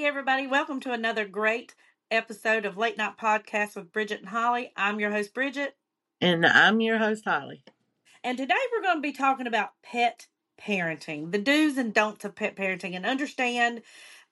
Hey, everybody, welcome to another great episode of Late Night Podcast with Bridget and Holly. I'm your host, Bridget. And I'm your host, Holly. And today we're going to be talking about pet parenting, the do's and don'ts of pet parenting, and understand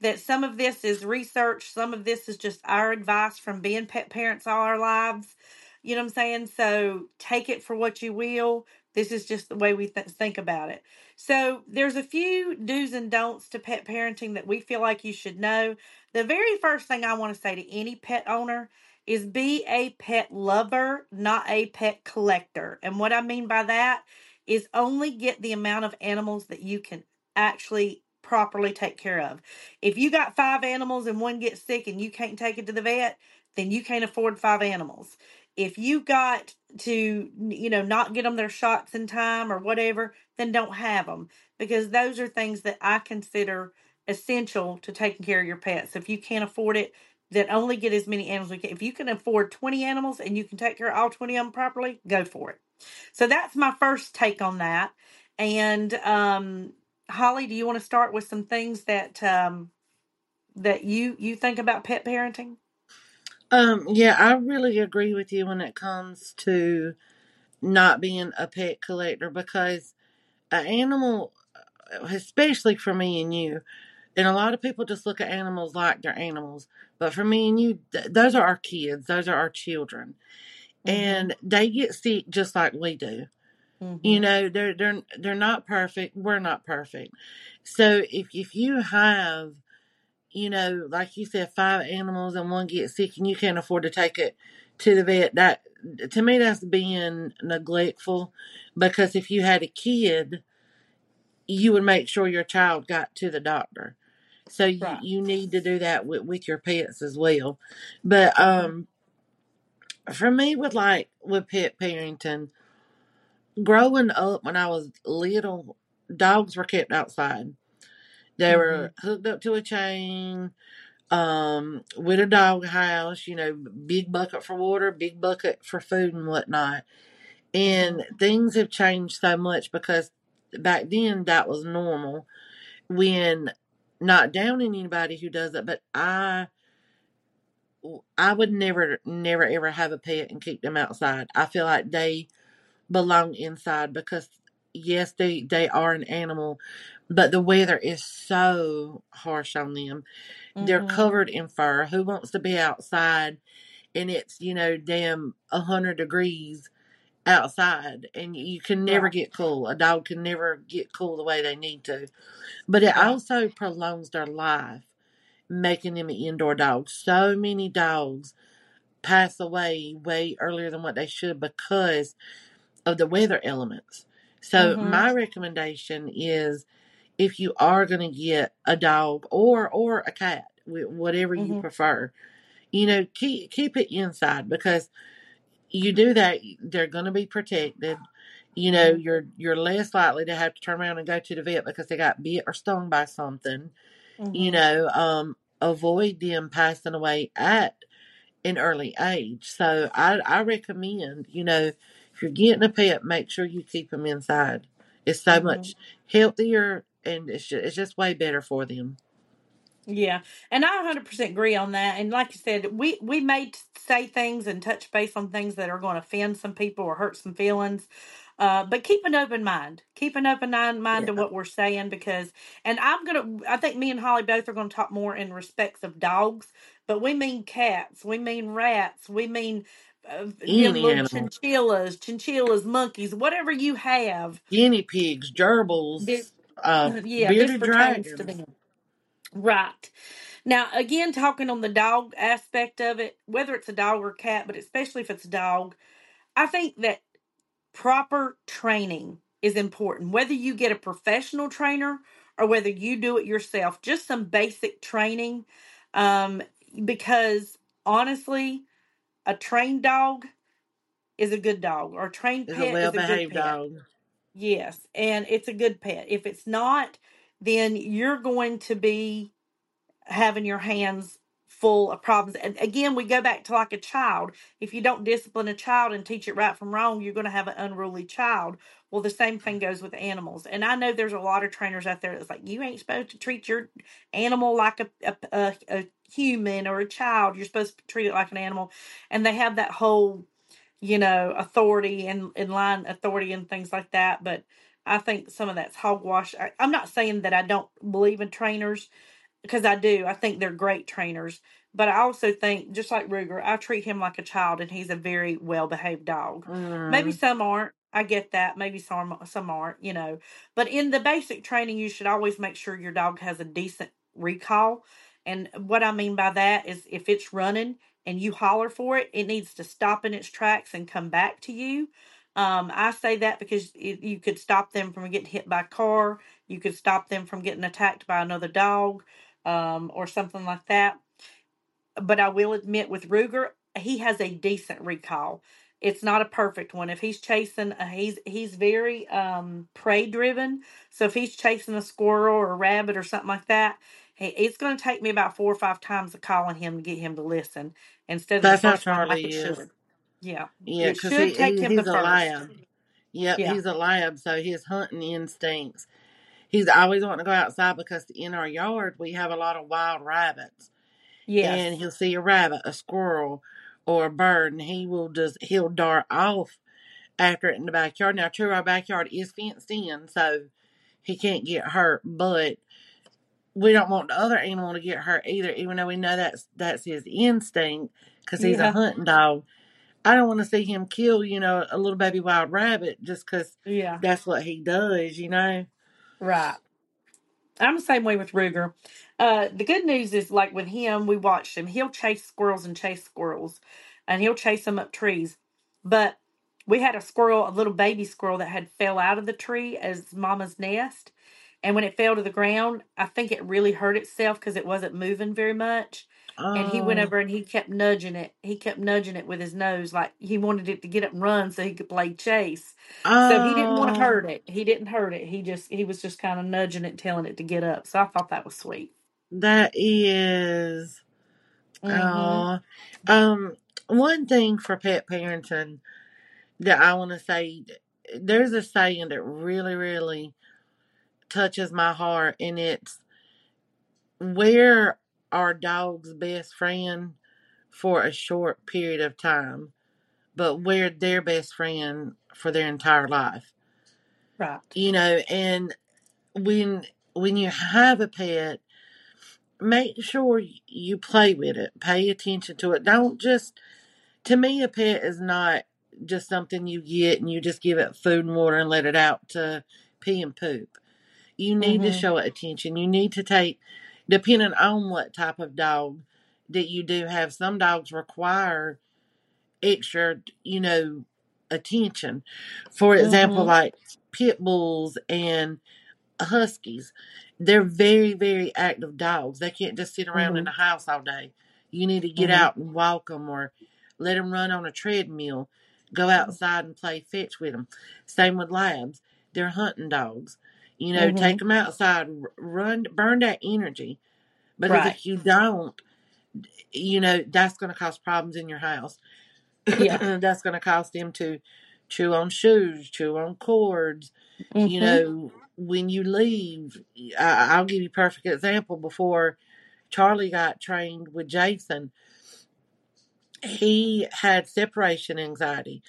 that some of this is research, some of this is just our advice from being pet parents all our lives. You know what I'm saying? So take it for what you will. This is just the way we th- think about it. So there's a few do's and don'ts to pet parenting that we feel like you should know. The very first thing I want to say to any pet owner is be a pet lover, not a pet collector. And what I mean by that is only get the amount of animals that you can actually properly take care of. If you got five animals and one gets sick and you can't take it to the vet, then you can't afford five animals if you got to you know not get them their shots in time or whatever then don't have them because those are things that i consider essential to taking care of your pets. If you can't afford it then only get as many animals you can. If you can afford 20 animals and you can take care of all 20 of them properly go for it. So that's my first take on that. And um holly do you want to start with some things that um that you you think about pet parenting Um, yeah, I really agree with you when it comes to not being a pet collector because an animal, especially for me and you, and a lot of people just look at animals like they're animals, but for me and you, th- those are our kids, those are our children, mm-hmm. and they get sick just like we do. Mm-hmm. You know, they're they're they're not perfect. We're not perfect. So if if you have you know, like you said, five animals and one gets sick and you can't afford to take it to the vet, that to me that's being neglectful because if you had a kid, you would make sure your child got to the doctor. So right. you, you need to do that with, with your pets as well. But mm-hmm. um for me with like with pet parenting, growing up when I was little, dogs were kept outside. They mm-hmm. were hooked up to a chain, um, with a dog house, you know, big bucket for water, big bucket for food and whatnot. And mm-hmm. things have changed so much because back then that was normal. When not downing anybody who does it, but I I would never never ever have a pet and keep them outside. I feel like they belong inside because yes, they they are an animal, but the weather is so harsh on them. Mm-hmm. They're covered in fur. Who wants to be outside and it's, you know, damn a hundred degrees outside and you can never right. get cool. A dog can never get cool the way they need to. But it also prolongs their life, making them an indoor dog. So many dogs pass away way earlier than what they should because of the weather elements. So mm-hmm. my recommendation is if you are going to get a dog or or a cat, whatever mm-hmm. you prefer, you know, keep keep it inside because you do that, they're going to be protected. You know, mm-hmm. you're you're less likely to have to turn around and go to the vet because they got bit or stung by something. Mm-hmm. You know, um, avoid them passing away at an early age. So I I recommend, you know, if you're getting a pet, make sure you keep them inside. It's so mm-hmm. much healthier and it's just, it's just way better for them. Yeah, and I 100% agree on that. And like you said, we we may say things and touch base on things that are going to offend some people or hurt some feelings. Uh, but keep an open mind. Keep an open mind, yeah. to what we're saying because, and I'm gonna. I think me and Holly both are going to talk more in respects of dogs, but we mean cats, we mean rats, we mean uh, little chinchillas, chinchillas, monkeys, whatever you have. Guinea pigs, gerbils, uh, yeah, bearded dragons. Right. Now, again, talking on the dog aspect of it, whether it's a dog or cat, but especially if it's a dog, I think that proper training is important. Whether you get a professional trainer or whether you do it yourself, just some basic training. Um, because honestly, a trained dog is a good dog, or a trained pet a is a good pet. Dog. Yes, and it's a good pet. If it's not, then you're going to be having your hands full of problems. And again, we go back to like a child. If you don't discipline a child and teach it right from wrong, you're going to have an unruly child. Well, the same thing goes with animals. And I know there's a lot of trainers out there that's like, you ain't supposed to treat your animal like a, a, a, a human or a child. You're supposed to treat it like an animal. And they have that whole, you know, authority and in line authority and things like that. But I think some of that's hogwash. I, I'm not saying that I don't believe in trainers because I do. I think they're great trainers. But I also think, just like Ruger, I treat him like a child, and he's a very well behaved dog. Mm. Maybe some aren't. I get that. Maybe some some aren't. You know, but in the basic training, you should always make sure your dog has a decent recall. And what I mean by that is, if it's running and you holler for it, it needs to stop in its tracks and come back to you. Um, I say that because it, you could stop them from getting hit by a car. You could stop them from getting attacked by another dog um, or something like that. But I will admit, with Ruger, he has a decent recall. It's not a perfect one. If he's chasing, uh, he's he's very um, prey driven. So if he's chasing a squirrel or a rabbit or something like that, he, it's going to take me about four or five times of calling him to get him to listen instead of That's the how first one like Charlie it is. should. Yeah, Yeah, it because should he, take he, him he's the a first. lab. Yep, Yeah. he's a lab, so his hunting instincts. He's always wanting to go outside because in our yard we have a lot of wild rabbits. Yes. And he'll see a rabbit, a squirrel, or a bird, and he will just he'll dart off after it in the backyard. Now, true, our backyard is fenced in, so he can't get hurt, but we don't want the other animal to get hurt either, even though we know that's that's his instinct because he's Yeah. a hunting dog. I don't want to see him kill, you know, a little baby wild rabbit just because Yeah. that's what he does, you know. Right. I'm the same way with Ruger. Uh, the good news is, like with him, we watched him. He'll chase squirrels and chase squirrels, and he'll chase them up trees. But we had a squirrel, a little baby squirrel that had fell out of the tree as mama's nest, and when it fell to the ground, I think it really hurt itself because it wasn't moving very much. And he went Oh, over and he kept nudging it. He kept nudging it with his nose, like he wanted it to get up and run so he could play chase. So he didn't want to oh, hurt it. He didn't hurt it. He just he was just kind of nudging it, telling it to get up. So I thought that was sweet. That is. Mhm. Oh, um, one thing for pet parenting that I want to say, there's a saying that really, really touches my heart, and it's we're our dog's best friend for a short period of time, but we're their best friend for their entire life. Right. You know, and when when you have a pet, make sure you play with it, pay attention to it. Don't just to me a pet is not just something you get and you just give it food and water and let it out to pee and poop. You need to Mhm. show it attention. You need to take depending on what type of dog that you do have, some dogs require extra, you know, attention. For example, Mhm. like pit bulls and huskies, they're very, very active dogs. They can't just sit around in Mhm. the house all day. You need to get Mhm. out and walk them or let them run on a treadmill. Go outside and play fetch with them. Same with labs. They're hunting dogs. You know, take Mhm. them outside, run, burn that energy. Because Right. if you don't, you know, that's going to cause problems in your house. Yeah. that's going to cause them to chew on shoes, chew on cords. You Mhm. know, when you leave, I, I'll give you a perfect example. Before Charlie got trained with Jason, he had separation anxiety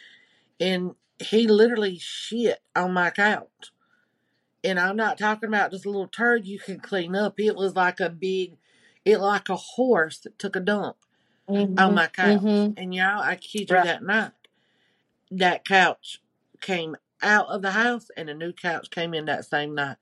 and he literally shit on my couch. And I'm not talking about just a little turd you can clean up. It was like a big, it like a horse that took a dump on Mhm. my couch. Mhm. And y'all, I kid you Right. that night, that couch came out of the house and a new couch came in that same night.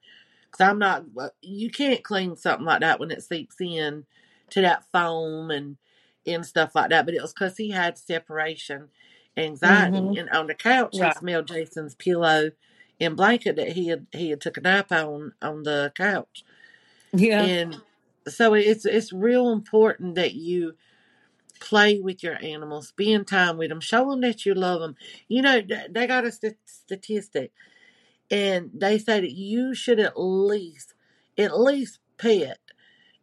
Cause I'm not, you can't clean something like that when it seeps in to that foam and and stuff like that. But it was because he had separation anxiety, Mhm. and on the couch he Right. smelled Jason's pillow and blanket that he had he had took a nap on on the couch, Yeah. and so it's it's real important that you play with your animals, spend time with them, show them that you love them. You know they got a st- statistic and they say that you should at least at least pet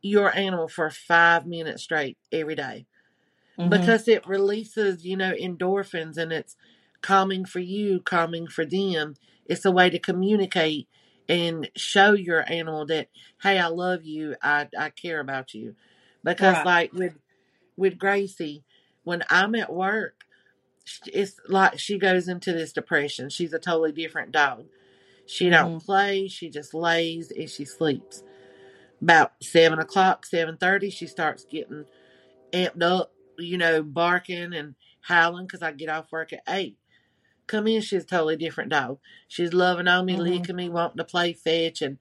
your animal for five minutes straight every day Mhm. because it releases you know endorphins and it's calming for you, calming for them. It's a way to communicate and show your animal that, hey, I love you, I, I care about you. Because Right. like with with Gracie, when I'm at work, it's like she goes into this depression. She's a totally different dog. She don't Mhm. play. She just lays and she sleeps. About seven o'clock, seven thirty, she starts getting amped up. You know, barking and howling because I get off work at eight. Come in, she's a totally different dog. She's loving on me, Mhm. licking me, wanting to play fetch and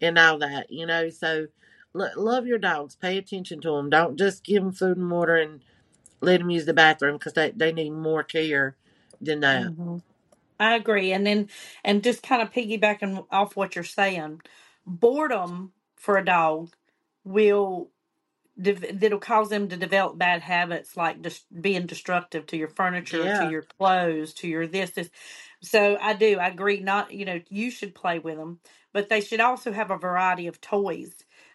and all that. You know, so lo- love your dogs. Pay attention to them. Don't just give them food and water and let them use the bathroom because they, they need more care than that. Mhm. I agree. And then, and just kind of piggybacking off what you're saying, boredom for a dog will dev- that'll cause them to develop bad habits like just being destructive to your furniture, to Yeah. your clothes, to your this this. So I do I agree. Not you know you should play with them, but they should also have a variety of toys.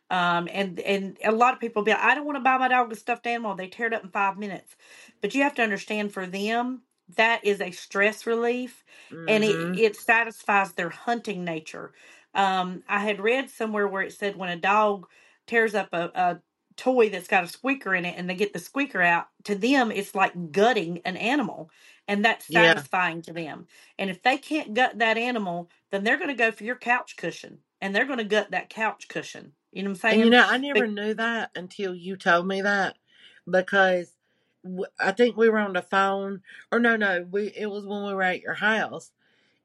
Um, and and a lot of people be like, I don't want to buy my dog a stuffed animal. They tear it up in five minutes. But you have to understand for them that is a stress relief, and it hmm it satisfies their hunting nature. Um, I had read somewhere where it said when a dog tears up a, a toy that's got a squeaker in it and they get the squeaker out, to them it's like gutting an animal. And that's Yeah. satisfying to them. And if they can't gut that animal, then they're going to go for your couch cushion and they're going to gut that couch cushion. You know what I'm saying? And you know, I never But- knew that until you told me that because I think we were on the phone, or no, no, we it was when we were at your house,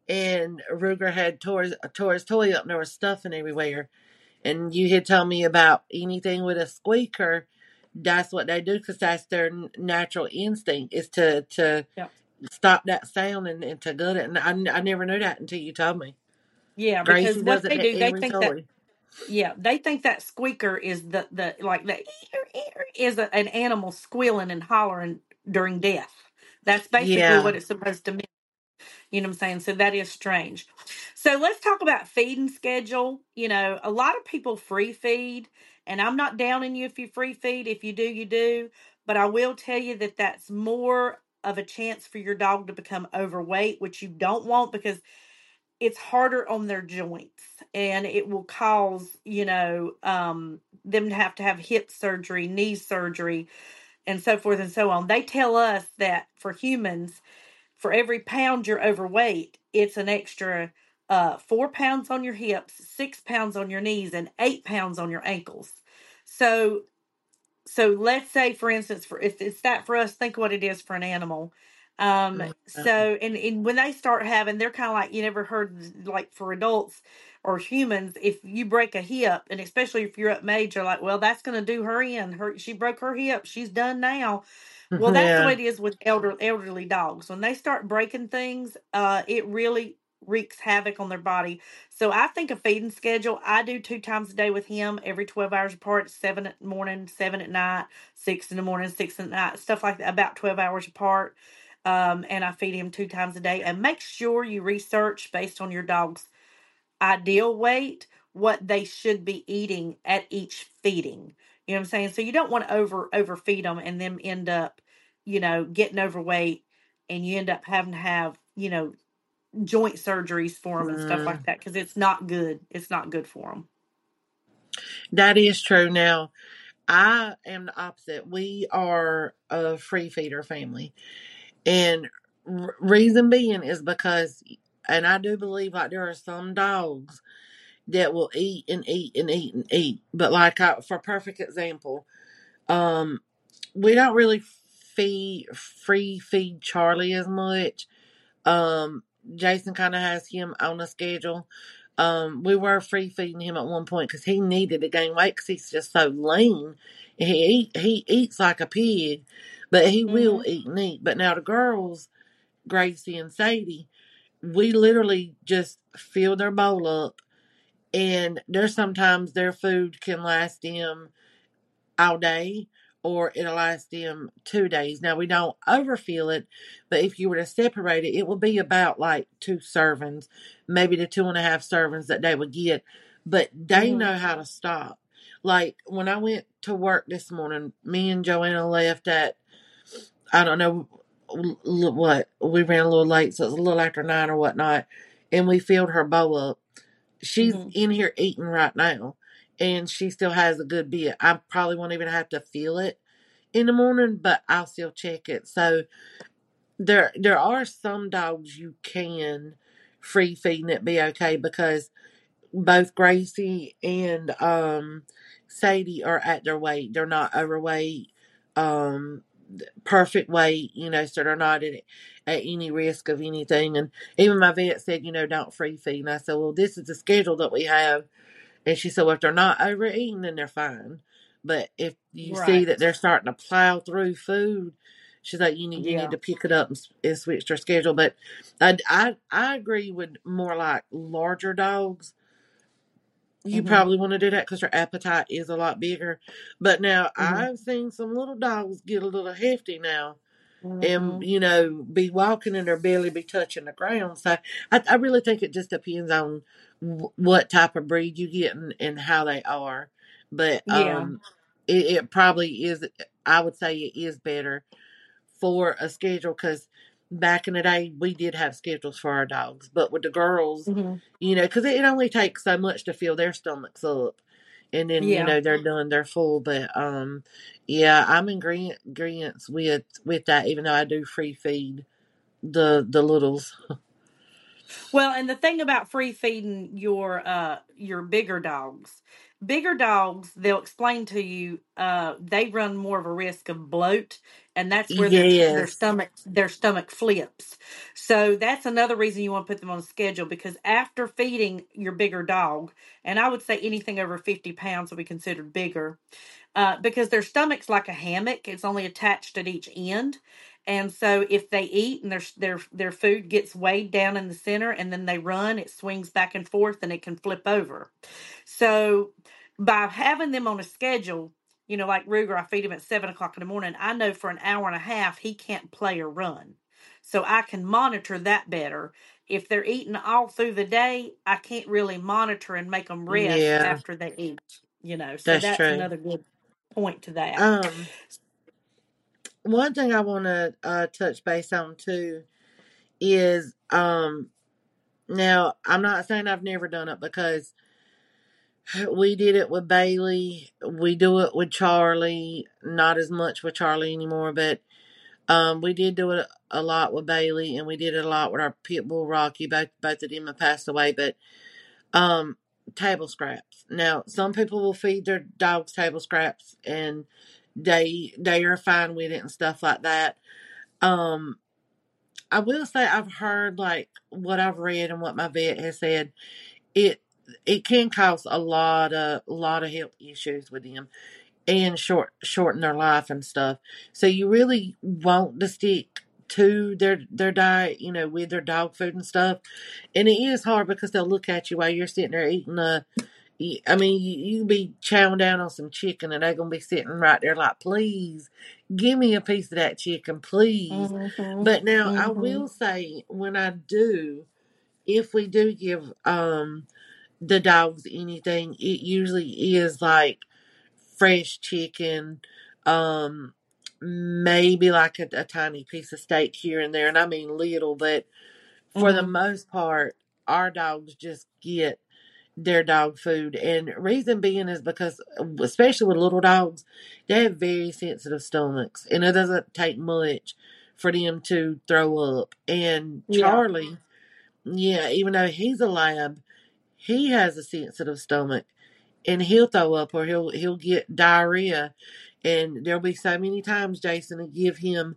and Ruger had tore his, tore his toy up, and there was stuffing everywhere, and you had told me about anything with a squeaker. That's what they do because that's their natural instinct is to to Yep. stop that sound and, and to gut it. And I, I never knew that until you told me. yeah, because what they do, they think toy. that Yeah, they think that squeaker is the the like the is a, an animal squealing and hollering during death. That's basically Yeah. what it's supposed to mean. You know what I'm saying? So that is strange. So let's talk about feeding schedule. You know, a lot of people free feed, and I'm not downing you if you free feed. If you do, you do. But I will tell you that that's more of a chance for your dog to become overweight, which you don't want because it's harder on their joints and it will cause you know um them to have to have hip surgery knee surgery and so forth and so on. They tell us that for humans for every pound you're overweight it's an extra uh four pounds on your hips six pounds on your knees and eight pounds on your ankles. So so let's say for instance for if it's that for us think what it is for an animal um Mhm. so and, and when they start having they're kind of like you never heard like for adults or humans if you break a hip and especially if you're up major like well that's going to do her in. Her she broke her hip. She's done now. Well that's the yeah. way it is with elder elderly dogs. When they start breaking things uh it really wreaks havoc on their body. So i think a feeding schedule i do two times a day with him every 12 hours apart seven at morning seven at night six in the morning six at night stuff like that about 12 hours apart um, and i feed him two times a day and make sure you research based on your dog's ideal weight what they should be eating at each feeding you know what i'm saying so you don't want to over overfeed them and them end up you know getting overweight and you end up having to have you know joint surgeries for them and stuff Mm. like that because it's not good it's not good for them That is true. Now, I am the opposite. We are a free feeder family. And r- reason being is because, and I do believe like there are some dogs that will eat and eat and eat and eat. But like, I, for perfect example, um, we don't really feed, free feed Charlie as much. Um, Jason kind of has him on a schedule. Um, we were free feeding him at one point because he needed to gain weight because he's just so lean. He he eats like a pig, but he will eat and eat. But now the girls, Gracie and Sadie, we literally just fill their bowl up, and there's sometimes their food can last them all day or it'll last them two days. Now we don't overfill it, but if you were to separate it, it would be about like two servings, maybe the two and a half servings that they would get. But they Mhm. know how to stop. Like when I went to work this morning, me and Joanna left at I don't know what we ran a little late, so it's a little after nine or whatnot, and we filled her bowl up. She's mm-hmm. in here eating right now, and she still has a good bit. I probably won't even have to feel it in the morning, but I'll still check it. So there there are some dogs you can free feed and it be okay because both Gracie and um Sadie are at their weight. They're not overweight, um perfect weight, you know, so they're not at, at any risk of anything. And even my vet said, you know, don't free feed. And I said, well, this is the schedule that we have. And she said, well, if they're not overeating, then they're fine. But if you right. see that they're starting to plow through food, she's like, you need you yeah. need to pick it up and, and switch their schedule. But I, I I agree with more like larger dogs. You mm-hmm. probably want to do that because their appetite is a lot bigger. But now mm-hmm. I've seen some little dogs get a little hefty now. Mm-hmm. and you know be walking and their belly be touching the ground so i, I really think it just depends on w- what type of breed you get and, and how they are but yeah. um it, it probably is i would say it is better for a schedule because back in the day we did have schedules for our dogs but with the girls mm-hmm. you know because it only takes so much to fill their stomachs up and then yeah. you know they're done they're full but um yeah i'm in agreement with with that even though i do free feed the the littles Well, and the thing about free feeding your uh your bigger dogs, bigger dogs, they'll explain to you uh they run more of a risk of bloat and that's where their, their stomach their stomach flips. So that's another reason you want to put them on a schedule because after feeding your bigger dog, and I would say anything over 50 pounds will be considered bigger, uh, because their stomach's like a hammock. It's only attached at each end. And so if they eat and their their their food gets weighed down in the center and then they run, it swings back and forth and it can flip over. So by having them on a schedule, you know, like Ruger, I feed him at seven o'clock in the morning. I know for an hour and a half he can't play or run. So I can monitor that better. If they're eating all through the day, I can't really monitor and make them rest yeah. after they eat. You know, so that's, that's another good point to that. Um, one thing I want to uh, touch base on too is um now I'm not saying I've never done it because we did it with Bailey, we do it with Charlie, not as much with Charlie anymore, but um we did do it a lot with Bailey and we did it a lot with our pit bull Rocky. Both both of them have passed away, but um table scraps. Now some people will feed their dogs table scraps and they they are fine with it and stuff like that. Um, I will say I've heard like what I've read and what my vet has said. It it can cause a lot of a lot of health issues with them and short shorten their life and stuff. So you really want to stick to their their diet, you know, with their dog food and stuff. And it is hard because they'll look at you while you're sitting there eating a I mean, you, you be chowing down on some chicken and they're going to be sitting right there like, please, give me a piece of that chicken, please. Mm-hmm. But now mm-hmm. I will say, when I do, if we do give um the dogs anything, it usually is like fresh chicken, um, maybe like a, a tiny piece of steak here and there. And I mean little, but for mm-hmm. the most part, our dogs just get their dog food. And reason being is because, especially with little dogs, they have very sensitive stomachs, and it doesn't take much for them to throw up. And Charlie, yeah, yeah even though he's a lab, he has a sensitive stomach, and he'll throw up or he'll he'll get diarrhea. And there'll be so many times Jason will give him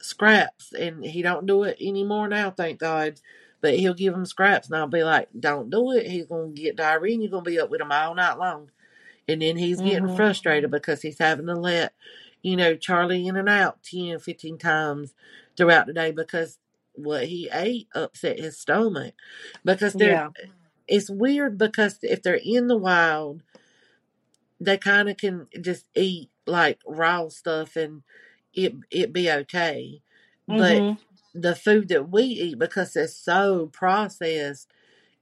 scraps, and he don't do it anymore now, thank God but he'll give him scraps, and I'll be like, "Don't do it. He's gonna get diarrhea, and you're gonna be up with him all night long." And then he's mm-hmm. getting frustrated because he's having to let, you know, Charlie in and out 10, 15 times throughout the day because what he ate upset his stomach. Because they're, yeah. it's weird because if they're in the wild, they kind of can just eat like raw stuff and it it be okay. Mm-hmm. But the food that we eat because it's so processed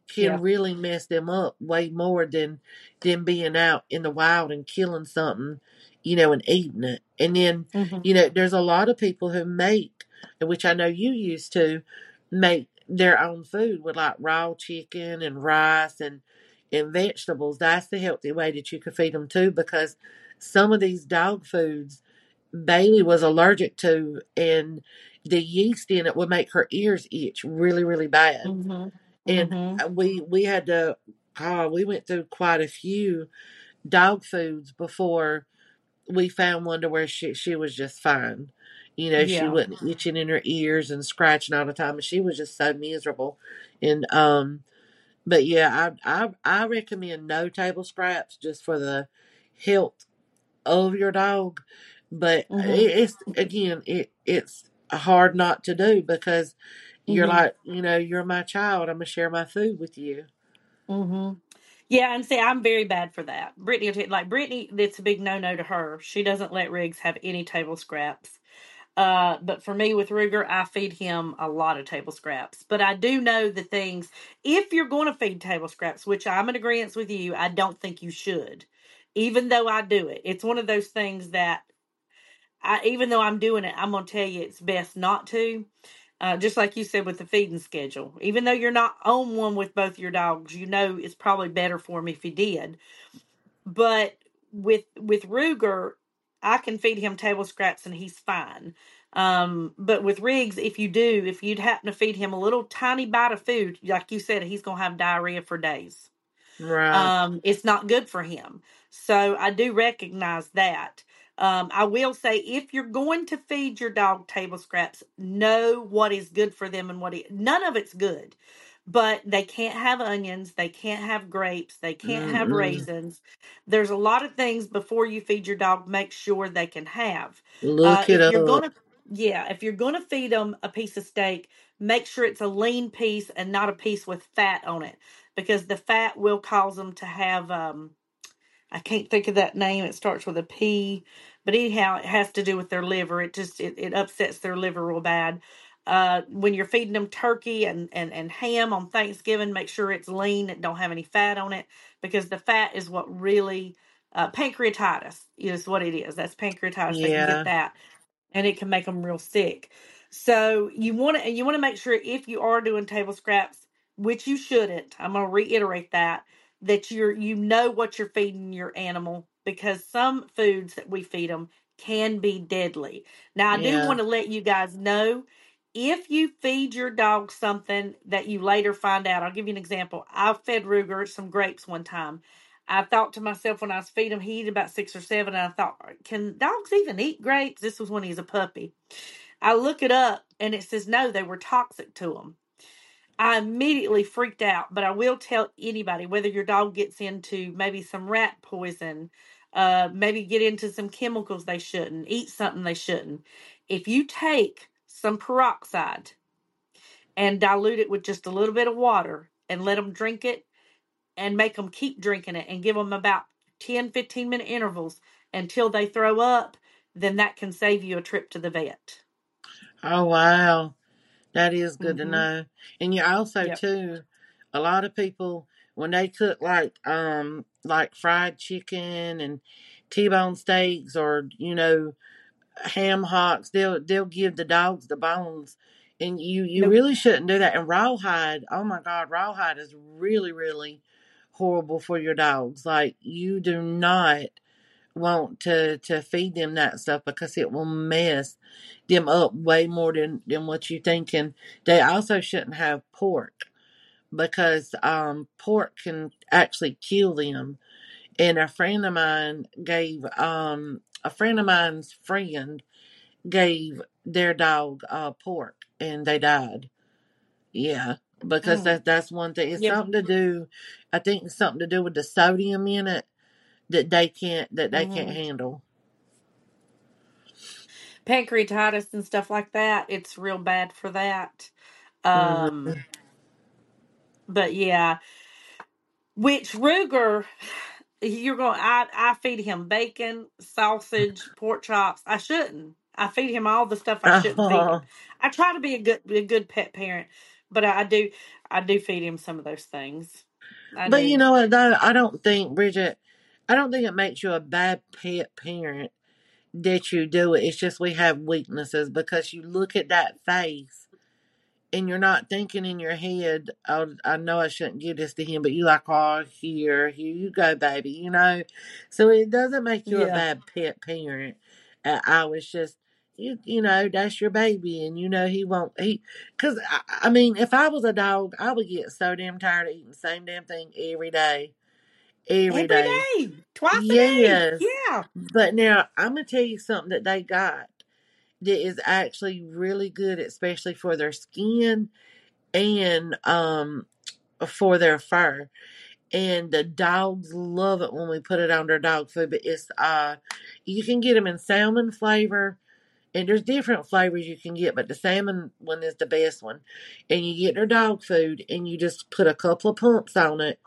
can yeah. really mess them up way more than than being out in the wild and killing something, you know, and eating it. And then, mm-hmm. you know, there's a lot of people who make which I know you used to make their own food with like raw chicken and rice and and vegetables. That's the healthy way that you could feed them too, because some of these dog foods Bailey was allergic to, and the yeast in it would make her ears itch really, really bad. Mm-hmm. And Mm-hmm. we we had to, oh, we went through quite a few dog foods before we found one to where she she was just fine. You know, she wasn't itching in her ears and scratching all the time, and she was just so miserable. And um, but yeah, I I I recommend no table scraps just for the health of your dog. But Mm-hmm. it, it's again, it it's hard not to do because you're Mm-hmm. like, you know, you're my child. I'm gonna share my food with you. Mm-hmm. Yeah, and see, I'm very bad for that. Brittany, like Brittany, it's a big no-no to her. She doesn't let Riggs have any table scraps. Uh, but for me with Ruger, I feed him a lot of table scraps. But I do know the things. If you're going to feed table scraps, which I'm in agreement with you, I don't think you should. Even though I do it, it's one of those things that I, even though I'm doing it, I'm gonna tell you it's best not to. Uh, just like you said with the feeding schedule, even though you're not on one with both your dogs, you know it's probably better for him if you did. But with with Ruger, I can feed him table scraps and he's fine. Um, but with Riggs, if you do, if you'd happen to feed him a little tiny bite of food, like you said, he's gonna have diarrhea for days Right. um, it's not good for him. So I do recognize that. Um, I will say if you're going to feed your dog table scraps, know what is good for them and what it, none of it's good. But they can't have onions, they can't have grapes, they can't have Mm-mm. raisins. There's a lot of things before you feed your dog, make sure they can have. Uh, Look it if you're up. gonna, yeah, if you're gonna feed them a piece of steak, make sure it's a lean piece and not a piece with fat on it because the fat will cause them to have um I can't think of that name. It starts with a P, but anyhow, it has to do with their liver. It just it, it upsets their liver real bad. Uh, when you're feeding them turkey and, and, and ham on Thanksgiving, make sure it's lean and don't have any fat on it because the fat is what really uh, pancreatitis is what it is. That's pancreatitis. They can Yeah. get that and it can make them real sick. So you want to you want to make sure if you are doing table scraps, which you shouldn't. I'm going to reiterate that that you're you know what you're feeding your animal because some foods that we feed them can be deadly. Now I do Yeah. want to let you guys know if you feed your dog something that you later find out. I'll give you an example. I fed Ruger some grapes one time. I thought to myself when I was feeding him, he ate about six or seven, and I thought, uh, can dogs even eat grapes? This was when he was a puppy. I look it up and it says no, they were toxic to him. I immediately freaked out, but I will tell anybody whether your dog gets into maybe some rat poison, uh, maybe get into some chemicals they shouldn't, eat something they shouldn't. If you take some peroxide and dilute it with just a little bit of water and let them drink it and make them keep drinking it and give them about 10, 15 minute intervals until they throw up, then that can save you a trip to the vet. Oh wow. That is good to hmm know. And you also Yep. too, a lot of people when they cook like um like fried chicken and T-bone steaks or you know ham hocks, they'll they'll give the dogs the bones. And you you Nope. really shouldn't do that. And rawhide, oh my God, rawhide is really really horrible for your dogs. Like you do not want to to feed them that stuff because it will mess them up way more than than what you think. And they also shouldn't have pork because um pork can actually kill them. And a friend of mine gave um a friend of mine's friend gave their dog uh pork and they died. Yeah because Mm. that that's one thing. It's Yep. something to do i think it's something to do with the sodium in it that they can't that they can't hmm handle Pancreatitis and stuff like that, it's real bad for that. hmm Um, but yeah, which Ruger, you're going, I, I feed him bacon, sausage, pork chops. I shouldn't. I feed him all the stuff I shouldn't feed him. Oh, I try to be a good, a good pet parent, but I, I do, I do feed him some of those things. I but you do. know what though? I don't think Bridget. I don't think it makes you a bad pet parent that you do it. It's just we have weaknesses because you look at that face and you're not thinking in your head, oh, I know I shouldn't give this to him, but you like, oh, here, here you go, baby, you know? So it doesn't make you a Yeah. bad pet parent. Uh, I was just, you, you know, that's your baby, and you know he won't, he, because, I, I mean, if I was a dog, I would get so damn tired of eating the same damn thing every day. Every Every day. day. Twice a day. Yes. Yeah. But now I'm gonna tell you something that they got that is actually really good, especially for their skin and um for their fur. And the dogs love it when we put it on their dog food. But it's uh, you can get them in salmon flavor, and there's different flavors you can get, but the salmon one is the best one. And you get their dog food, and you just put a couple of pumps on it,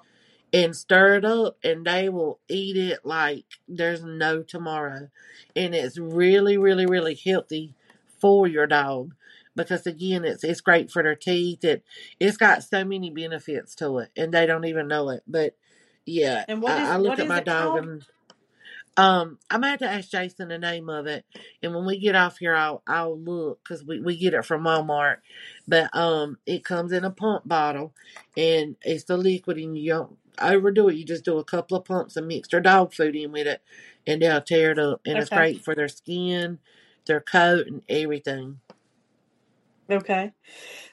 and stir it up and they will eat it like there's no tomorrow. And it's really, really, really healthy for your dog. Because again it's it's great for their teeth. It it's got so many benefits to it and they don't even know it. But yeah, And what is I, I look at my dog called? and um, I'm gonna have to ask Jason the name of it, and when we get off here, I'll I'll look because we, we get it from Walmart. But um, it comes in a pump bottle, and it's the liquid, and you don't overdo it. You just do a couple of pumps and mix their dog food in with it, and they'll tear it up, and it's Okay. great for their skin, their coat, and everything. Okay.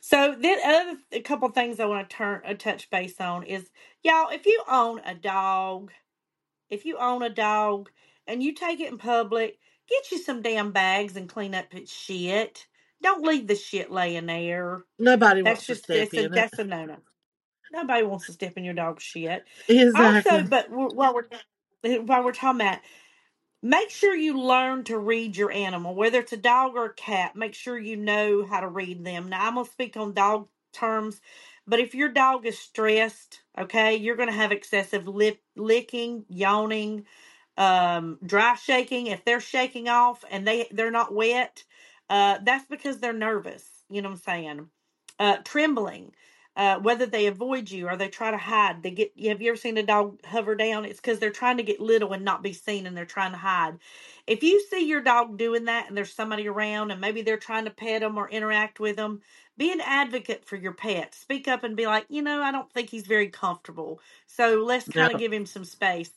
So then other a couple things I want to turn a touch base on is y'all, if you own a dog, if you own a dog and you take it in public, get you some damn bags and clean up its shit. Don't leave the shit laying there. Nobody That's wants to just step that's a in it. that's a no no. Nobody wants to step in your dog's shit. Exactly. Also, but while we're while we're talking about, make sure you learn to read your animal, whether it's a dog or a cat. Make sure you know how to read them. Now, I'm gonna speak on dog terms, but if your dog is stressed, okay, you're gonna have excessive lip licking, yawning, um, dry shaking. If they're shaking off and they they're not wet, uh, that's because they're nervous. You know what I'm saying? Uh, trembling. Uh, whether they avoid you or they try to hide, they get. Have you ever seen a dog hover down? It's because they're trying to get little and not be seen, and they're trying to hide. If you see your dog doing that, and there's somebody around, and maybe they're trying to pet them or interact with them, be an advocate for your pet. Speak up and be like, you know, I don't think he's very comfortable, so let's kind of give him some space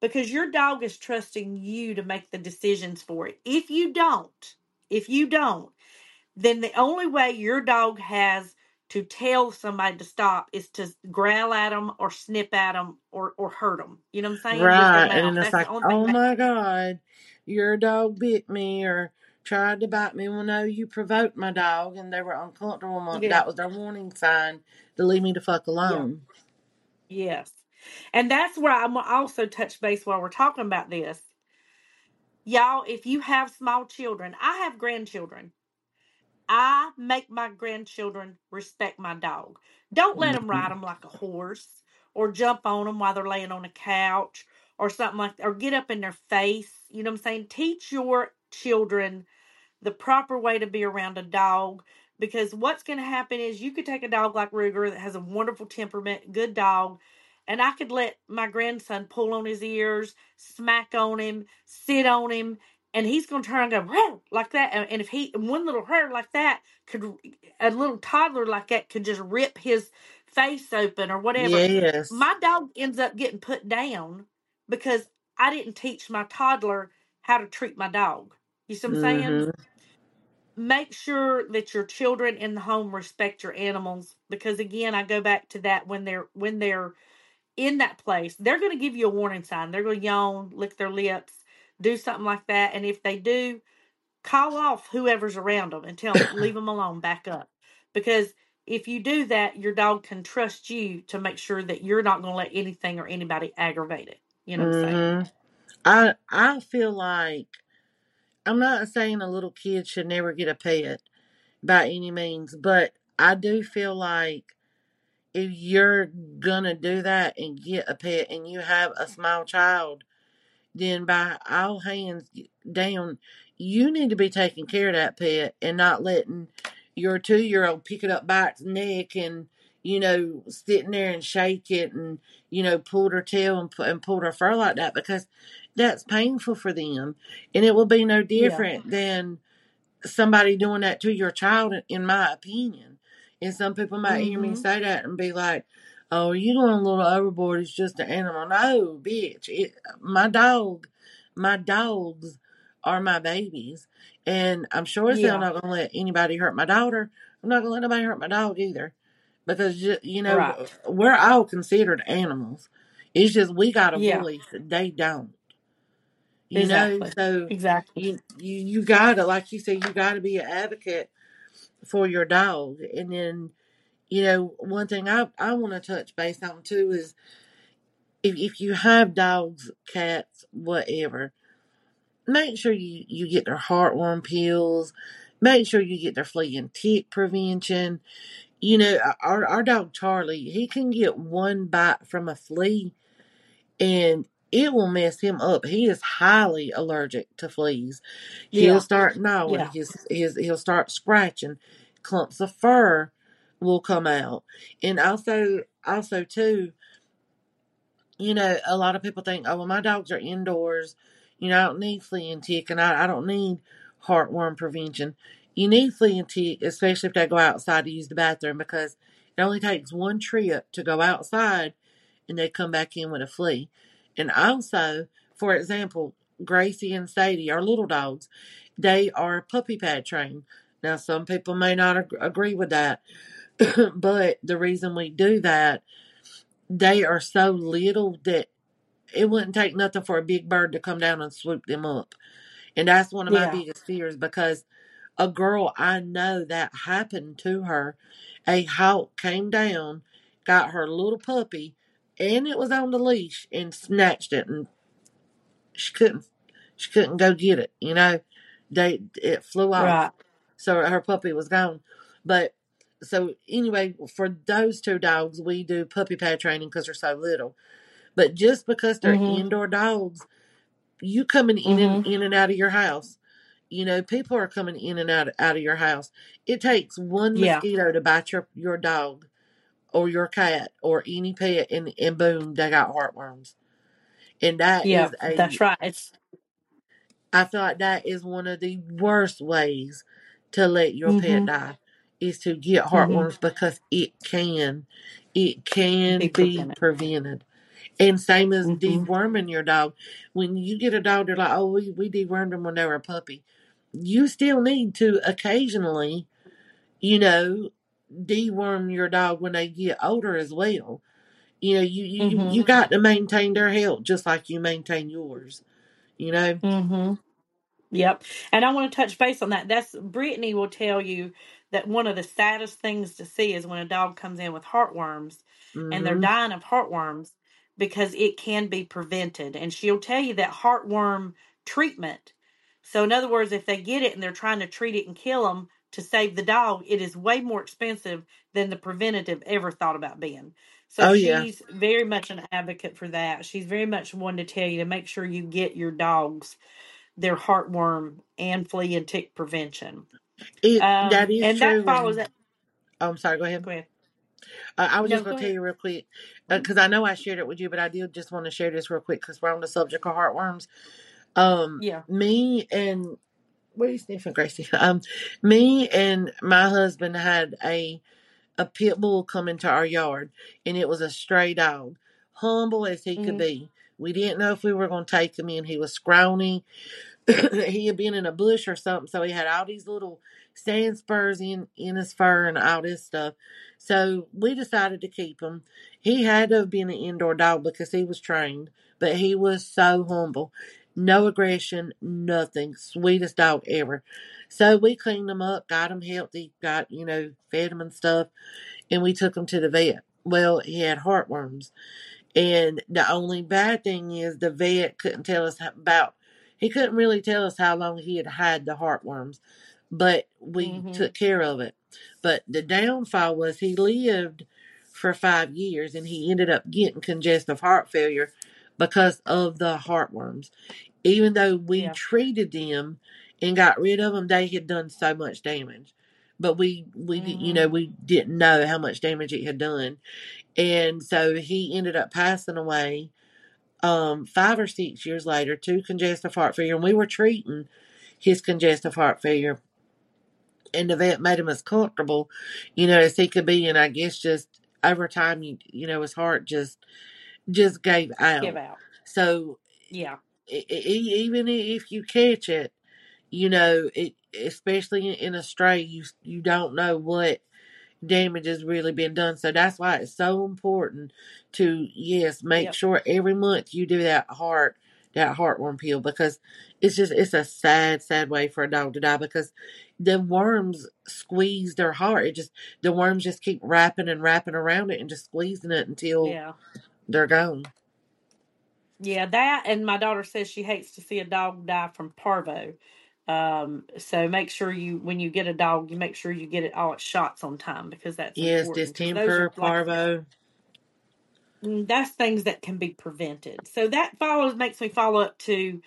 because your dog is trusting you to make the decisions for it. If you don't, if you don't, then the only way your dog has to tell somebody to stop is to growl at them or snip at them or, or hurt them. You know what I'm saying? Right. And it's That's like, the only thing. oh my God, your dog bit me or tried to bite me. Well, no, you provoked my dog and they were uncomfortable. Yeah, That was their warning sign to leave me the fuck yeah, alone. yes. And that's where I'm also touch base while we're talking about this. Y'all, if you have small children, I have grandchildren. I make my grandchildren respect my dog. Don't let them ride mm-hmm. them like a horse or jump on them while they're laying on a couch or something like that, or get up in their face. You know what I'm saying? Teach your children the proper way to be around a dog because what's going to happen is you could take a dog like Ruger that has a wonderful temperament, good dog, and I could let my grandson pull on his ears, smack on him, sit on him, and he's going to turn and go like that. And and if he one little hair like that could, a little toddler like that could just rip his face open or whatever. Yes. My dog ends up getting put down because I didn't teach my toddler how to treat my dog. You see what I'm saying? hmm make sure that your children in the home respect your animals because again i go back to that when they're when they're in that place they're going to give you a warning sign they're going to yawn lick their lips do something like that and if they do call off whoever's around them and tell them leave them alone back up. Because if you do that your dog can trust you to make sure that you're not going to let anything or anybody aggravate it you know what i'm saying? Hmm I I feel like I'm not saying a little kid should never get a pet by any means, but I do feel like if you're gonna do that and get a pet and you have a small child, then by all hands down, you need to be taking care of that pet and not letting your two year old pick it up by its neck and you know sitting there and shake it and you know pull her tail and, and pull her fur like that because that's painful for them. And it will be no different yeah. than somebody doing that to your child, in my opinion. And some people might mm-hmm. hear me mm-hmm. say that and be like, oh, you going a little overboard. It's just an animal. No, bitch. It, my dog, my dogs are my babies. And I'm sure as yeah. I'm not going to let anybody hurt my daughter. I'm not going to let nobody hurt my dog either. Because, you know, right. we're all considered animals. It's just we got a yeah. voice. They don't. You exactly. know, so exactly you, you you gotta like you said, you gotta be an advocate for your dog. And then, you know, one thing I I want to touch base on too is if if you have dogs, cats, whatever, make sure you you get their heartworm pills. Make sure you get their flea and tick prevention. You know, our our dog Charlie, he can get one bite from a flea, and it will mess him up. He is highly allergic to fleas. Yeah. He'll start gnawing. Yeah. His, his, he'll start scratching. Clumps of fur will come out. And also, also too, you know, a lot of people think, oh, well, my dogs are indoors. You know, I don't need flea and tick, and I, I don't need heartworm prevention. You need flea and tick, especially if they go outside to use the bathroom, because it only takes one trip to go outside and they come back in with a flea. And also, for example, Gracie and Sadie, are little dogs, they are puppy pad trained. Now, some people may not ag- agree with that, but the reason we do that, they are so little that it wouldn't take nothing for a big bird to come down and swoop them up. And that's one of my yeah. biggest fears because a girl I know that happened to her. A hawk came down, got her little puppy, and it was on the leash and snatched it and she couldn't she couldn't go get it you know they it flew off right. so her puppy was gone but so anyway for those two dogs we do puppy pad training because they're so little but just because they're mm-hmm. indoor dogs you coming in mm-hmm. and in and out of your house you know people are coming in and out out of your house it takes one yeah. mosquito to bite your your dog or your cat or any pet, and, and boom, they got heartworms. And that yeah, is a, that's right. It's I feel like that is one of the worst ways to let your mm-hmm. pet die is to get heartworms mm-hmm. because it can it can be, be prevented. prevented. And same as mm-hmm. deworming your dog. When you get a dog, they're like, oh, we, we dewormed them when they were a puppy. You still need to occasionally, you know, deworm your dog when they get older as well. You know, you you, mm-hmm. you got to maintain their health just like you maintain yours. You know. Mm-hmm. Yep. And I want to touch base on that. That's Brittany will tell you that one of the saddest things to see is when a dog comes in with heartworms and they're mm-hmm. dying of heartworms because it can be prevented. And she'll tell you that heartworm treatment. So, in other words, if they get it and they're trying to treat it and kill them, to save the dog, it is way more expensive than the preventative ever thought about being. So oh, she's yeah. very much an advocate for that. She's very much one to tell you to make sure you get your dogs their heartworm and flea and tick prevention. It, um, that is and true. that follows that. Oh, I'm sorry. Go ahead. Go ahead. Uh, I was no, just going to tell you real quick because uh, I know I shared it with you, but I did just want to share this real quick because we're on the subject of heartworms. Um, yeah. Me and what are you sniffing, Gracie? Um, me and my husband had a a pit bull come into our yard, and it was a stray dog, humble as he mm-hmm. could be. We didn't know if we were going to take him in. He was scrawny. he had been in a bush or something, so he had all these little sand spurs in in his fur and all this stuff. So we decided to keep him. He had to have been an indoor dog because he was trained, but he was so humble. No aggression, nothing. Sweetest dog ever. So we cleaned him up, got him healthy, got, you know, fed him and stuff, and we took him to the vet. Well, he had heartworms. And the only bad thing is the vet couldn't tell us about, he couldn't really tell us how long he had had the heartworms, but we mm-hmm. took care of it. But the downfall was he lived for five years and he ended up getting congestive heart failure because of the heartworms even though we yeah. treated them and got rid of them, they had done so much damage. But we, we, mm-hmm. you know, mm-hmm. we didn't know how much damage it had done, and so he ended up passing away um, five or six years later to congestive heart failure, and we were treating his congestive heart failure. And the vet made him as comfortable, you know, as he could be. And I guess just over time, you, you know, his heart just just gave out. Give out. So Yeah. e- e- even if you catch it, you know, it especially in a stray, you you don't know what damage has really been done. So that's why it's so important to yes, make Yep. sure every month you do that heart that heartworm pill because it's just it's a sad, sad way for a dog to die because the worms squeeze their heart. It just the worms just keep wrapping and wrapping around it and just squeezing it until Yeah. they're gone. Yeah, that and my daughter says she hates to see a dog die from parvo. Um, so make sure you when you get a dog, you make sure you get it all its shots on time because that's Yes, important. 'cause those distemper, are like parvo. mm, that's things that can be prevented. So that follows makes me follow up to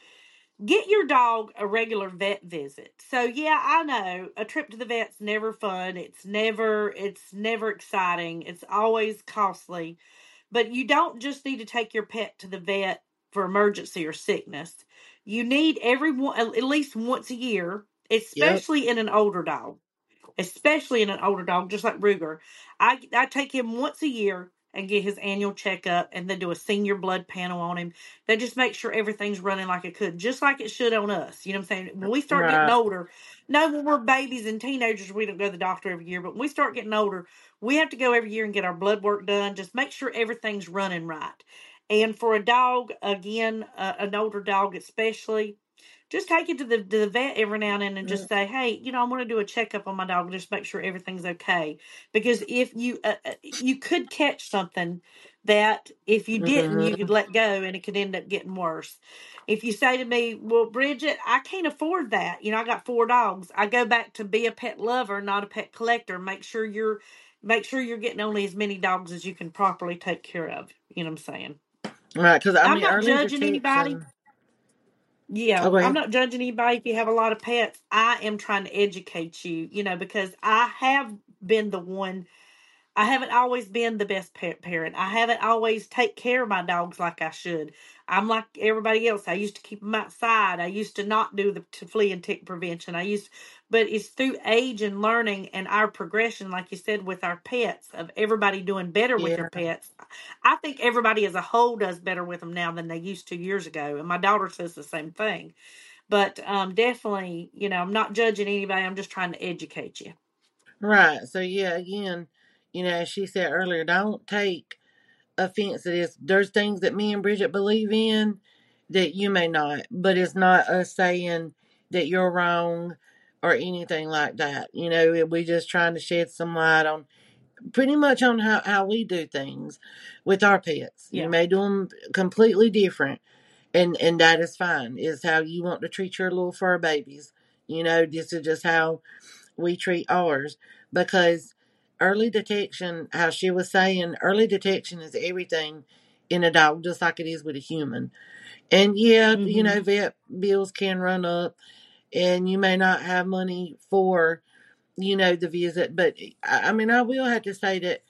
get your dog a regular vet visit. So yeah, I know a trip to the vet's never fun. It's never it's never exciting. It's always costly. But you don't just need to take your pet to the vet for emergency or sickness. You need every one at least once a year, Yep. especially in an older dog. Especially in an older dog, just like Ruger. I I take him once a year and get his annual checkup and then do a senior blood panel on him. They just make sure everything's running like it could, just like it should on us. You know what I'm saying? When we start getting older, no, when we're babies and teenagers, we don't go to the doctor every year, but when we start getting older, we have to go every year and get our blood work done. Just make sure everything's running right. And for a dog, again, uh, an older dog especially, just take it to the to the vet every now and then and just Mm, say, hey, you know, I'm going to do a checkup on my dog, just make sure everything's okay. Because if you uh, uh, you could catch something that if you didn't, you could mhm. let go and it could end up getting worse. If you say to me, well, Bridget, I can't afford that. You know, I got four dogs. I go back to be a pet lover, not a pet collector. Make sure you're make sure you're getting only as many dogs as you can properly take care of. You know what I'm saying? Right, because I I'm mean, not early judging anybody. Yeah, go I'm not judging anybody if you have a lot of pets. I am trying to educate you, you know, because I have been the one. I haven't always been the best pet parent. I haven't always take care of my dogs like I should. I'm like everybody else. I used to keep them outside. I used to not do the to flea and tick prevention. I used, but it's through age and learning and our progression, like you said, with our pets, of everybody doing better with Yeah, their pets. I think everybody as a whole does better with them now than they used to years ago. And my daughter says the same thing. But um, definitely, you know, I'm not judging anybody. I'm just trying to educate you. right. So yeah, again, you know, as she said earlier, don't take offense to this. There's things that me and Bridget believe in that you may not, but it's not us saying that you're wrong or anything like that. You know, we're just trying to shed some light on pretty much on how, how we do things with our pets. You may do them completely different, and and that is fine. Is how you want to treat your little fur babies. You know, this is just how we treat ours because early detection, how she was saying, early detection is everything in a dog, just like it is with a human. And yeah, you hmm know, vet bills can run up, and you may not have money for you know the visit, but I mean, I will have to say that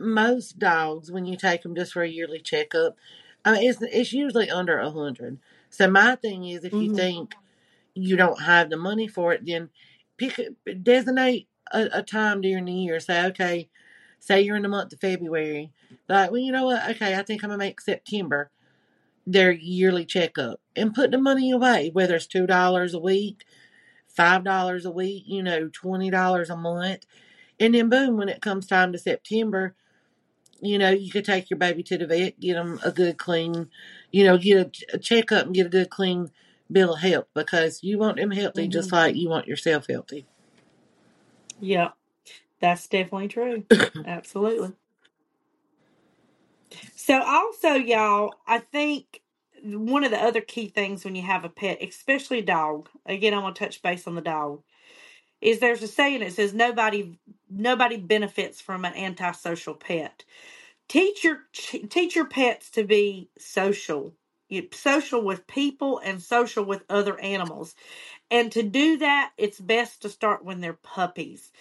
most dogs, when you take them just for a yearly checkup, I mean, it's it's usually under a hundred. So my thing is, if you hmm think you don't have the money for it, then pick designate a, a time during the year. Say, okay, say you're in the month of February. Like, well, you know what? Okay, I think I'm gonna make September their yearly checkup and put the money away, whether it's two dollars a week, five dollars a week, you know, twenty dollars a month, and then boom, when it comes time to September, you know, you could take your baby to the vet, get them a good clean, you know, get a, a checkup and get a good clean bill of health because you want them healthy hmm just like you want yourself healthy. Yeah, that's definitely true. Absolutely. So also, y'all, I think one of the other key things when you have a pet, especially a dog, again, I'm gonna touch base on the dog, is there's a saying that says nobody nobody benefits from an antisocial pet. Teach your ch- teach your pets to be social, you, social with people and social with other animals. And to do that, it's best to start when they're puppies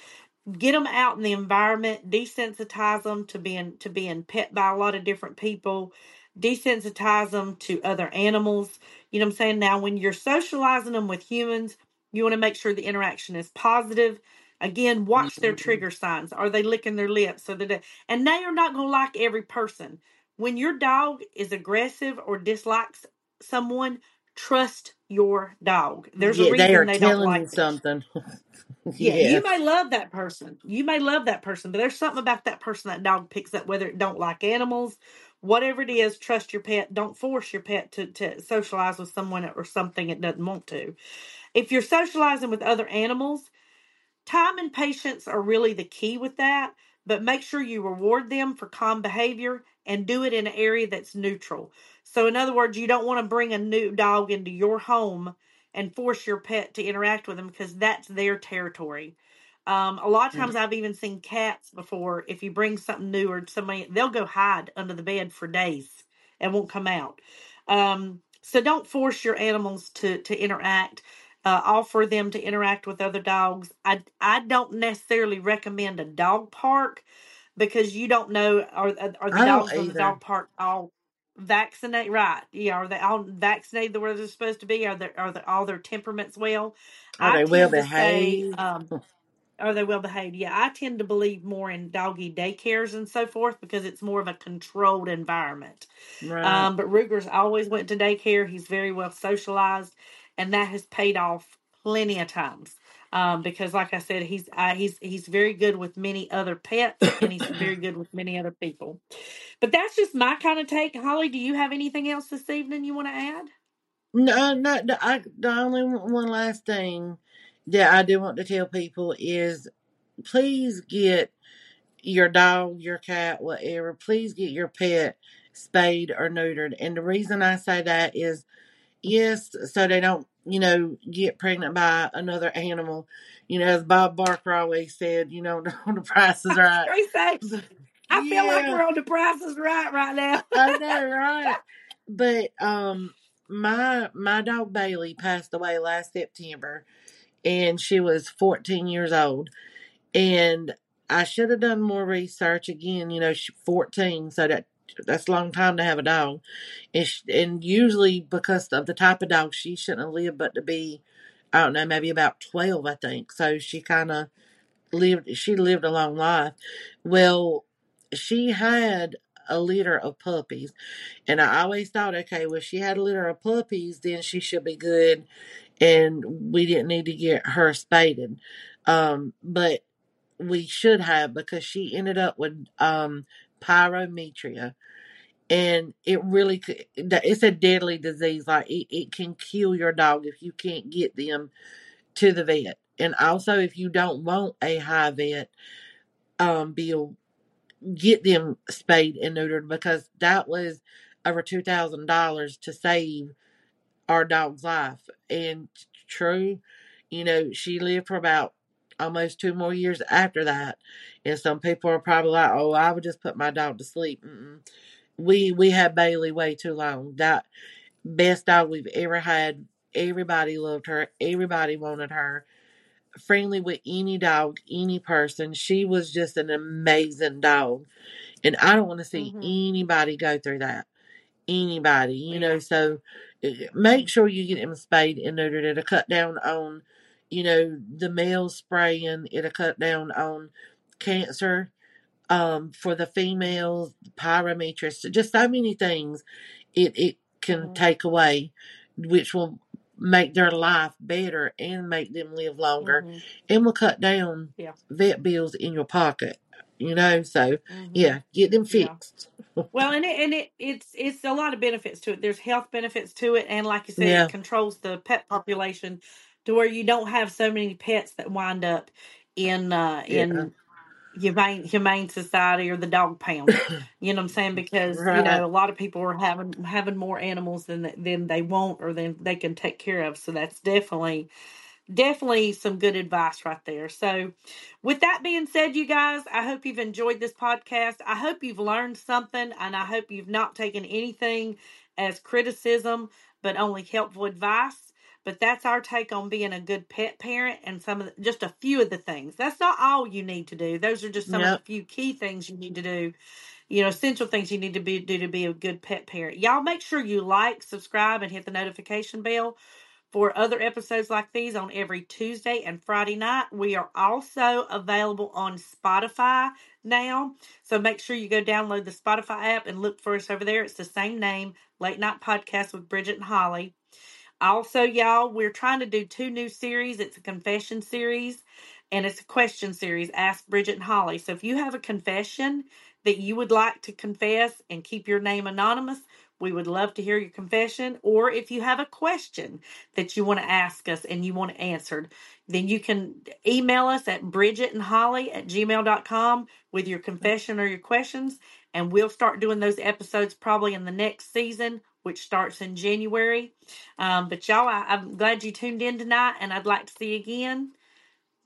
get them out in the environment, desensitize them to being to being pet by a lot of different people. desensitize them to other animals. You know what I'm saying? Now, when you're socializing them with humans, you want to make sure the interaction is positive. Again, watch their Mhm. trigger signs. Are they licking their lips? So that and they are not going to like every person. When your dog is aggressive or dislikes someone, trust your dog. There's a Yeah, they are reason they don't telling you like them. something. Yeah, you may love that person. You may love that person, but there's something about that person that dog picks up, whether it don't like animals, whatever it is, trust your pet. Don't force your pet to, to socialize with someone or something it doesn't want to. If you're socializing with other animals, time and patience are really the key with that, but make sure you reward them for calm behavior and do it in an area that's neutral. So, in other words, you don't want to bring a new dog into your home and force your pet to interact with them because that's their territory. Um, a lot of times, I've even seen cats before. If you bring something new or somebody, they'll go hide under the bed for days and won't come out. Um, so don't force your animals to to interact. Uh, offer them to interact with other dogs. I I don't necessarily recommend a dog park because you don't know are are the I don't dogs on the either. dog park all vaccinate right? Yeah, are they all vaccinated the way they're supposed to be? Are they are they, all their temperaments well? Are I they well tend to say behaved? um, are they well behaved? Yeah, I tend to believe more in doggy daycares and so forth because it's more of a controlled environment. Right. Um, but Ruger's always went to daycare. He's very well socialized, and that has paid off plenty of times. Um, because, like I said, he's uh, he's he's very good with many other pets, and he's very good with many other people. But that's just my kind of take. Holly, do you have anything else this evening you want to add? No, no. The, I, the only one last thing that I do want to tell people is, please get your dog, your cat, whatever. Please get your pet spayed or neutered. And the reason I say that is, yes, so they don't, you know, get pregnant by another animal. You know, as Bob Barker always said, you know, the price is right. I feel like we're on the Price is Right right now. I know, right? But um, my my dog Bailey passed away last September, and she was 14 years old, and I should have done more research. Again, you know, she's 14, so that that's a long time to have a dog, and and usually because of the type of dog, she shouldn't have lived but to be, I don't know, maybe about 12, I think. So she kind of lived. She lived a long life. Well, she had a litter of puppies. And I always thought, okay, well, she had a litter of puppies, then she should be good. And we didn't need to get her spaded. Um, but we should have because she ended up with um, pyrometria. And it really, it's a deadly disease. Like it, it can kill your dog if you can't get them to the vet. And also, if you don't want a high vet um, bill, get them spayed and neutered because that was over two thousand dollars to save our dog's life. And true, you know, she lived for about almost two more years after that. And some people are probably like, "Oh, I would just put my dog to sleep." Mm-mm. We we had Bailey way too long. That best dog we've ever had. Everybody loved her. Everybody wanted her. Friendly with any dog, any person. She was just an amazing dog. And I don't want to see Mhm. anybody go through that. Anybody, you know. So eh, make sure you get them spayed and neutered. It'll cut down on, you know, the male spraying. It'll cut down on cancer um, for the females, pyrometrics, just so many things it, it can Mhm. take away, which will make their life better and make them live longer Mhm. and will cut down Yeah. vet bills in your pocket. You know, so Mhm. yeah, get them Yeah. fixed. Well, and it, and it it's it's a lot of benefits to it. There's health benefits to it, and like you said, Yeah. it controls the pet population to where you don't have so many pets that wind up in uh Yeah. in humane humane society or the dog pound. You know what I'm saying? Because you Right. know a lot of people are having having more animals than than they want or than they can take care of. So that's definitely definitely some good advice right there. So, with that being said, you guys, I hope you've enjoyed this podcast. I hope you've learned something, and I hope you've not taken anything as criticism, but only helpful advice. But that's our take on being a good pet parent and some of the, just a few of the things. That's not all you need to do. Those are just some Yep. of the few key things you need to do. You know, essential things you need to be do to be a good pet parent. Y'all make sure you like, subscribe, and hit the notification bell for other episodes like these on every Tuesday and Friday night. We are also available on Spotify now. So make sure you go download the Spotify app and look for us over there. It's the same name, Late Night Podcast with Bridget and Holly. Also, y'all, we're trying to do two new series. It's a confession series and it's a question series, Ask Bridget and Holly. So if you have a confession that you would like to confess and keep your name anonymous, we would love to hear your confession. Or if you have a question that you want to ask us and you want answered, then you can email us at Bridget and Holly at gmail.com with your confession or your questions. And we'll start doing those episodes probably in the next season, which starts in January. Um, but y'all, I, I'm glad you tuned in tonight, and I'd like to see you again.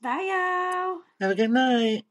Bye, y'all. Have a good night.